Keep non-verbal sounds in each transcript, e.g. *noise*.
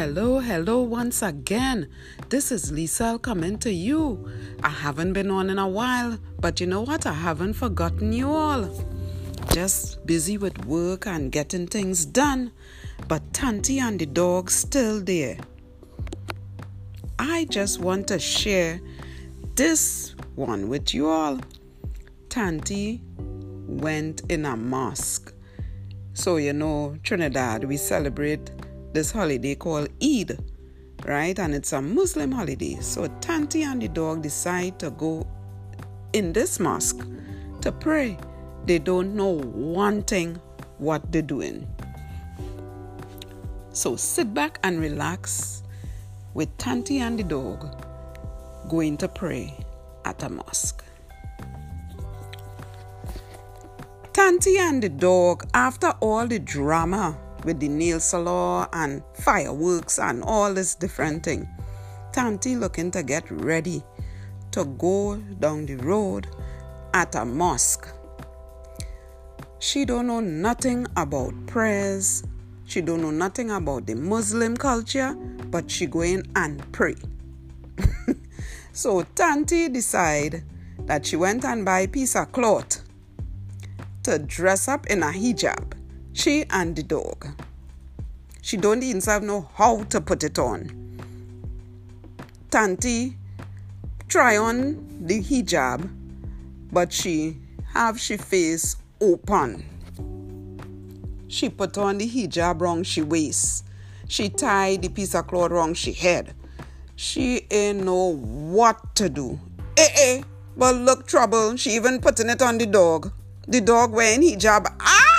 Hello, hello once again. This is Lisa coming to you. I haven't been on in a while, but you know what? I haven't forgotten you all. Just busy with work and getting things done, but Tanti and the dog still there. I just want to share this one with you all. Tanti went in a mosque. So, you know, Trinidad, we celebrate this holiday called Eid, right? And it's a Muslim holiday. So Tanti and the dog decide to go in this mosque to pray. They don't know one thing what they're doing. So sit back and relax with Tanti and the dog going to pray at a mosque. Tanti and the dog, after all the drama with the nail salon and fireworks and all this different thing. Tanti looking to get ready to go down the road at a mosque. She don't know nothing about prayers. She don't know nothing about the Muslim culture, but she going and pray. *laughs* so Tanti decide that she went and buy a piece of cloth to dress up in a hijab she and the dog. She don't even know how to put it on. Tanti try on the hijab, but she have she face open. She put on the hijab wrong she waist. She tie the piece of cloth wrong she head. She ain't know what to do. Eh eh, but look trouble. She even putting it on the dog. The dog wearing hijab. Ah!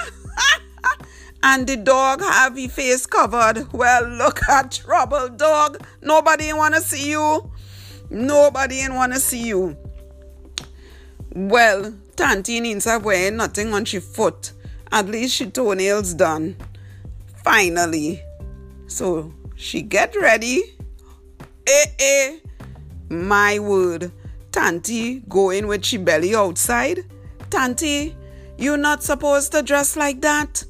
And the dog have his face covered. Well, look at trouble, dog. Nobody wanna see you. Nobody wanna see you. Well, Tanti have wearing nothing on she foot. At least she toenails done. Finally. So she get ready. Eh eh. My word. Tanti going with she belly outside. Tanti, you not supposed to dress like that.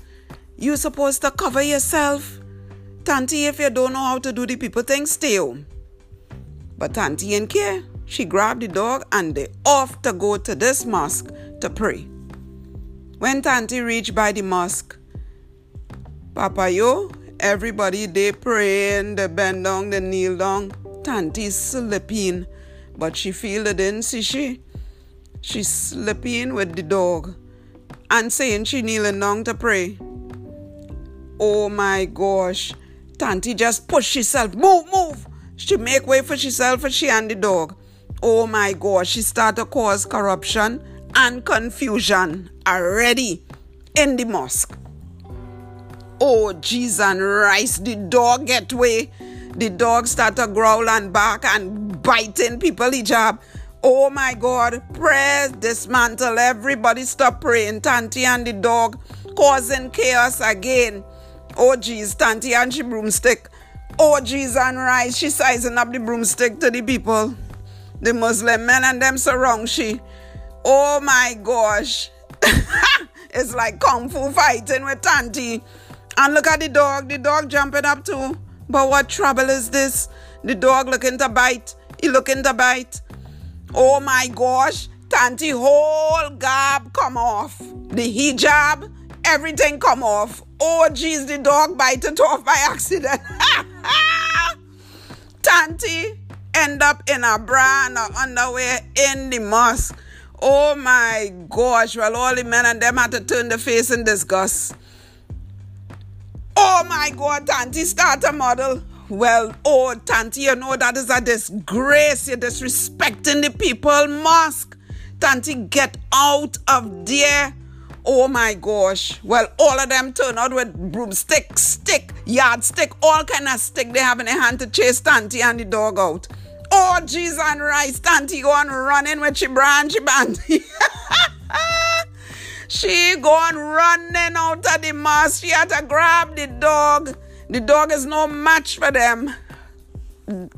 You supposed to cover yourself. Tanti, if you don't know how to do the people thing, stay home. But Tanti ain't care. She grabbed the dog and they off to go to this mosque to pray. When Tanti reached by the mosque, Papa yo, everybody they praying, they bend down, they kneel down. Tanti's sleeping, but she feel it didn't see she. She's sleeping with the dog and saying she kneeling down to pray. Oh my gosh. Tanti just push herself. Move, move. She make way for herself and she and the dog. Oh my gosh. She start to cause corruption and confusion already in the mosque. Oh, Jesus and rice. The dog get way. The dog start to growl and bark and biting people hijab. Oh my God. Prayers dismantle. Everybody stop praying. Tanti and the dog causing chaos again. Oh geez, Tanti and she broomstick. Oh geez, and rice. She sizing up the broomstick to the people. The Muslim men and them surround she. Oh my gosh. *laughs* it's like kung fu fighting with Tanti. And look at the dog. The dog jumping up too. But what trouble is this? The dog looking to bite. He looking to bite. Oh my gosh. Tanti whole garb come off. The hijab, everything come off. Oh, jeez, the dog bite it off by accident. *laughs* Tanti end up in a bra and a underwear in the mosque. Oh my gosh. Well, all the men and them had to turn the face in disgust. Oh my God, Tanti start a model. Well, oh, Tanti, you know that is a disgrace. You're disrespecting the people mosque. Tanti, get out of there. Oh my gosh. Well, all of them turn out with broomstick, stick, yardstick, all kind of stick they have in their hand to chase Tanti and the dog out. Oh, jeez and rice. Tanti go on running with she branch bandy. *laughs* she go on running out of the mass. She had to grab the dog. The dog is no match for them.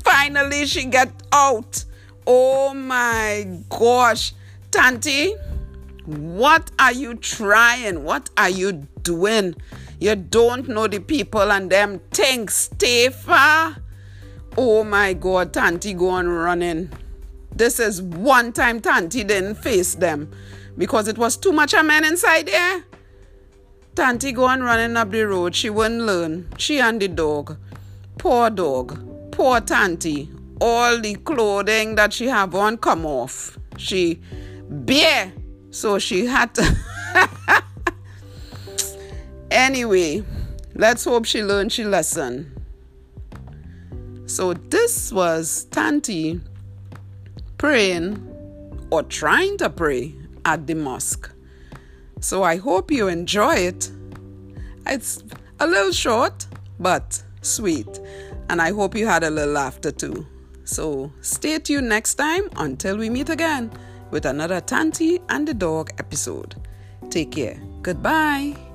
Finally, she get out. Oh my gosh. Tanti, What are you trying? What are you doing? You don't know the people and them things. Stay far. Oh my God, Tanti go on running. This is one time Tanti didn't face them because it was too much of men inside there. Tanti go on running up the road. She wouldn't learn. She and the dog. Poor dog. Poor Tanti. All the clothing that she have on come off. She bare. So she had to. anyway, let's hope she learned she lesson. So this was Tanti praying or trying to pray at the mosque. So I hope you enjoy it. It's a little short, but sweet. And I hope you had a little laughter too. So stay tuned next time until we meet again with another Tanti and the Dog episode. Take care. Goodbye.